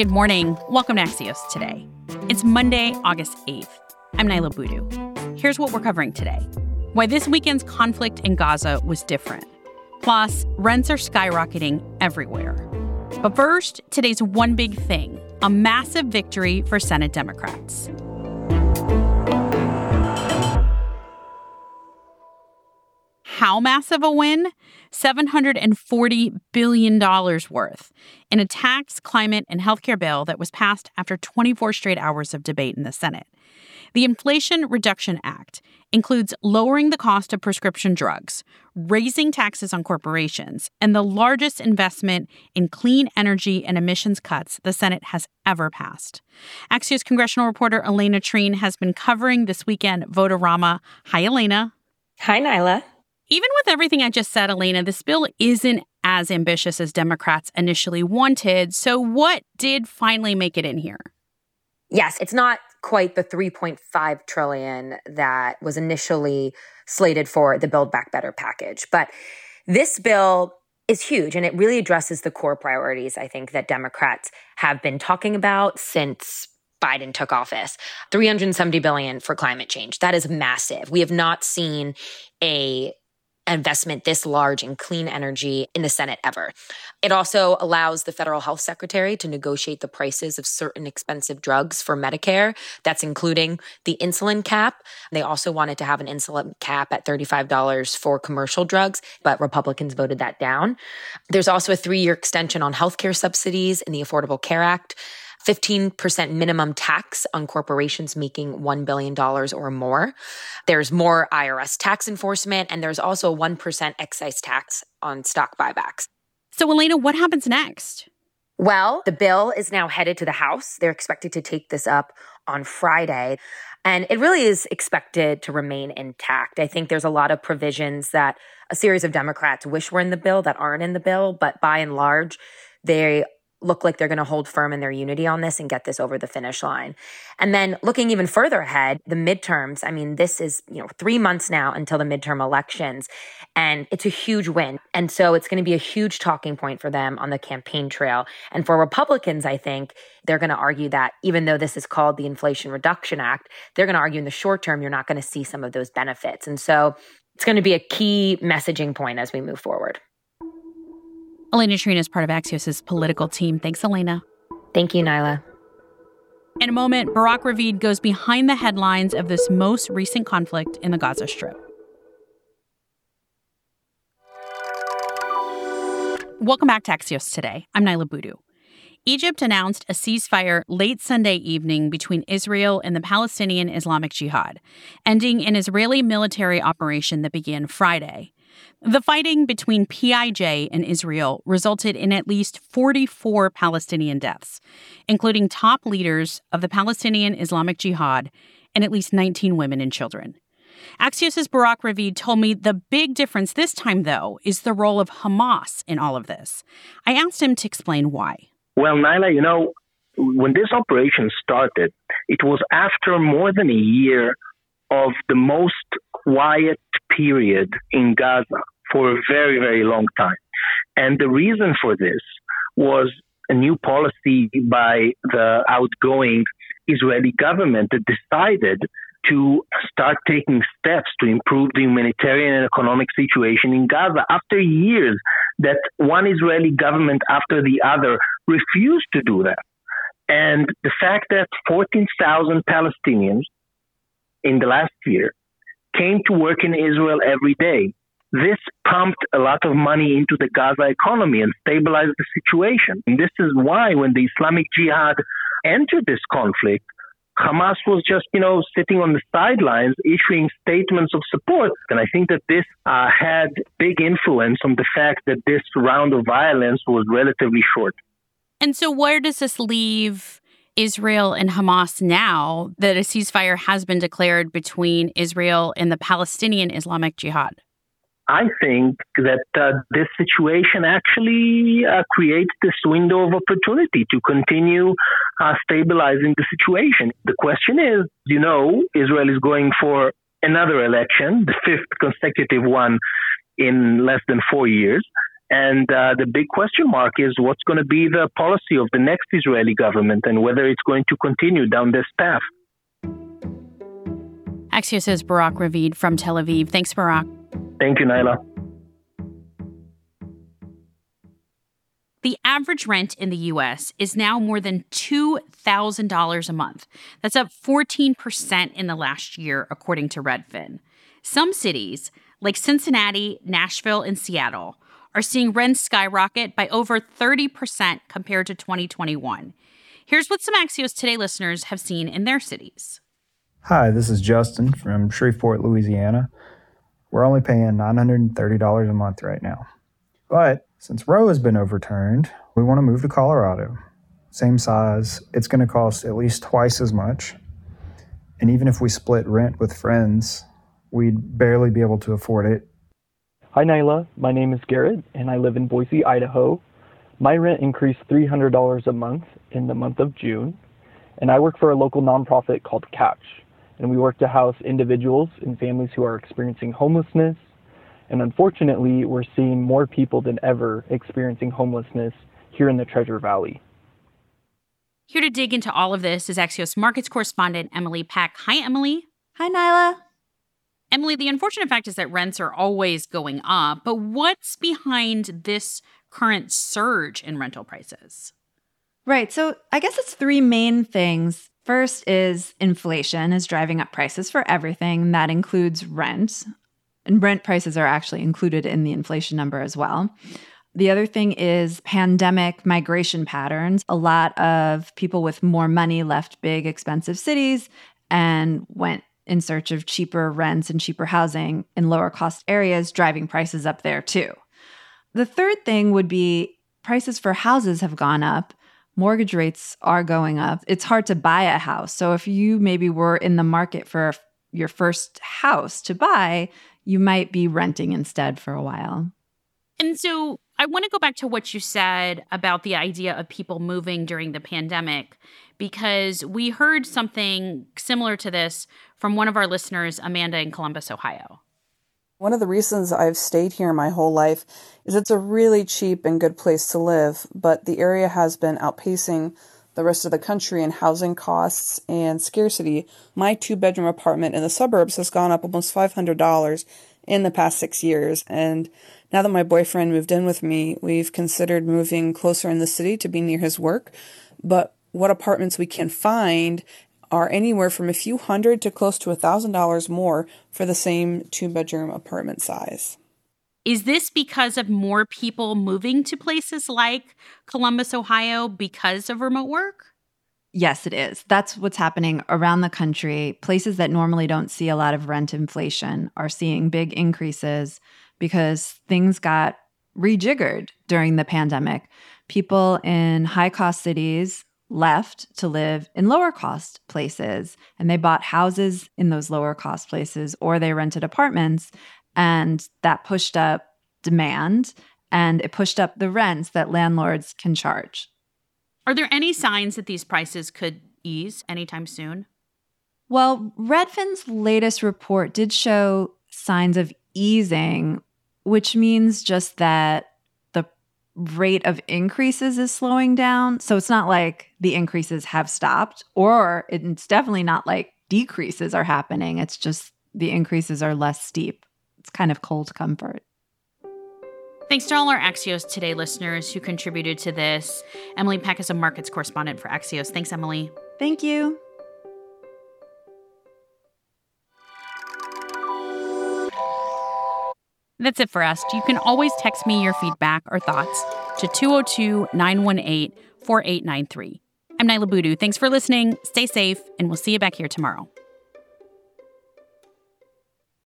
Good morning. Welcome to Axios today. It's Monday, August 8th. I'm Niala Boodhoo. Here's what we're covering today why this weekend's conflict in Gaza was different. Plus, rents are skyrocketing everywhere. But first, today's one big thing a massive victory for Senate Democrats. How massive a win? $740 billion worth in a tax, climate, and healthcare bill that was passed after 24 straight hours of debate in the Senate. The Inflation Reduction Act includes lowering the cost of prescription drugs, raising taxes on corporations, and the largest investment in clean energy and emissions cuts the Senate has ever passed. Axios congressional reporter Alayna Treene has been covering this weekend vote-a-rama. Hi, Alayna. Hi, Niala. Even with everything I just said, Alayna, this bill isn't as ambitious as Democrats initially wanted. So, what did finally make it in here? Yes, it's not quite the 3.5 trillion that was initially slated for the Build Back Better package, but this bill is huge and it really addresses the core priorities I think that Democrats have been talking about since Biden took office. 370 billion for climate change. That is massive. We have not seen a investment this large in clean energy in the Senate ever. It also allows the federal health secretary to negotiate the prices of certain expensive drugs for Medicare. That's including the insulin cap. They also wanted to have an insulin cap at $35 for commercial drugs, but Republicans voted that down. There's also a three year extension on healthcare subsidies in the Affordable Care Act. 15% minimum tax on corporations making $1 billion or more. There's more IRS tax enforcement, and there's also a 1% excise tax on stock buybacks. So, Alayna, what happens next? Well, the bill is now headed to the House. They're expected to take this up on Friday. And it really is expected to remain intact. I think there's a lot of provisions that a series of Democrats wish were in the bill that aren't in the bill, but by and large, they look like they're going to hold firm in their unity on this and get this over the finish line. And then looking even further ahead, the midterms, I mean, this is, you know, 3 months now until the midterm elections and it's a huge win. And so it's going to be a huge talking point for them on the campaign trail. And for Republicans, I think they're going to argue that even though this is called the Inflation Reduction Act, they're going to argue in the short term you're not going to see some of those benefits. And so it's going to be a key messaging point as we move forward. Alayna Treene is part of Axios' political team. Thanks, Alayna. Thank you, Niala. In a moment, Barak Ravid goes behind the headlines of this most recent conflict in the Gaza Strip. Welcome back to Axios today. I'm Niala Boodhoo. Egypt announced a ceasefire late Sunday evening between Israel and the Palestinian Islamic Jihad, ending an Israeli military operation that began Friday. The fighting between PIJ and Israel resulted in at least 44 Palestinian deaths, including top leaders of the Palestinian Islamic Jihad and at least 19 women and children. Axios' Barak Ravid told me the big difference this time, though, is the role of Hamas in all of this. I asked him to explain why. Well, Niala, you know, when this operation started, it was after more than a year of the most quiet period in Gaza for a very, very long time. And the reason for this was a new policy by the outgoing Israeli government that decided to start taking steps to improve the humanitarian and economic situation in Gaza after years that one Israeli government after the other refused to do that. And the fact that 14,000 Palestinians in the last year came to work in Israel every day. This pumped a lot of money into the Gaza economy and stabilized the situation. And this is why when the Islamic Jihad entered this conflict, Hamas was just, you know, sitting on the sidelines issuing statements of support. And I think that this uh, had big influence on the fact that this round of violence was relatively short. And so, where does this leave Israel and Hamas now that a ceasefire has been declared between Israel and the Palestinian Islamic Jihad? I think that uh, this situation actually uh, creates this window of opportunity to continue uh, stabilizing the situation. The question is, you know, Israel is going for another election, the fifth consecutive one in less than four years. And uh, the big question mark is what's going to be the policy of the next Israeli government and whether it's going to continue down this path. Axios' Barak Ravid from Tel Aviv. Thanks, Barak. Thank you, Niala. The average rent in the US is now more than $2,000 a month. That's up 14% in the last year, according to Redfin. Some cities, like Cincinnati, Nashville, and Seattle, are seeing rents skyrocket by over 30% compared to 2021. Here's what some Axios Today listeners have seen in their cities. Hi, this is Justin from Shreveport, Louisiana. We're only paying $930 a month right now. But since Roe has been overturned, we want to move to Colorado. Same size, it's going to cost at least twice as much. And even if we split rent with friends, we'd barely be able to afford it. Hi, Niala. My name is Garrett, and I live in Boise, Idaho. My rent increased $300 a month in the month of June, and I work for a local nonprofit called Catch. And we work to house individuals and families who are experiencing homelessness and unfortunately, we're seeing more people than ever experiencing homelessness here in the Treasure Valley. Here to dig into all of this is Axios markets correspondent Emily Peck. Hi, Emily. Hi, Niala. Emily, the unfortunate fact is that rents are always going up, but what's behind this current surge in rental prices? Right. So I guess it's three main things. First is inflation is driving up prices for everything. That includes rent. And rent prices are actually included in the inflation number as well. The other thing is pandemic migration patterns. A lot of people with more money left big, expensive cities and went in search of cheaper rents and cheaper housing in lower cost areas, driving prices up there too. The third thing would be prices for houses have gone up. Mortgage rates are going up. It's hard to buy a house. So if you maybe were in the market for your first house to buy, you might be renting instead for a while. And so I want to go back to what you said about the idea of people moving during the pandemic, because we heard something similar to this from one of our listeners, Amanda in Columbus, Ohio. One of the reasons I've stayed here my whole life is it's a really cheap and good place to live, but the area has been outpacing the rest of the country in housing costs and scarcity, my two bedroom apartment in the suburbs has gone up almost $500 in the past six years. And now that my boyfriend moved in with me, we've considered moving closer in the city to be near his work. But what apartments we can find are anywhere from a few hundred to close to a thousand dollars more for the same two bedroom apartment size. Is this because of more people moving to places like Columbus, Ohio because of remote work? Yes, it is. That's what's happening around the country. Places that normally don't see a lot of rent inflation are seeing big increases because things got rejiggered during the pandemic. People in high cost cities left to live in lower cost places and they bought houses in those lower cost places or they rented apartments and that pushed up demand and it pushed up the rents that landlords can charge. Are there any signs that these prices could ease anytime soon? Well, Redfin's latest report did show signs of easing, which means just that the rate of increases is slowing down. So it's not like the increases have stopped, or it's definitely not like decreases are happening. It's just the increases are less steep. It's kind of cold comfort. Thanks to all our Axios Today listeners who contributed to this. Emily Peck is a markets correspondent for Axios. Thanks, Emily. Thank you. That's it for us. You can always text me your feedback or thoughts to 202 918 4893. I'm Niala Boodhoo. Thanks for listening. Stay safe, and we'll see you back here tomorrow.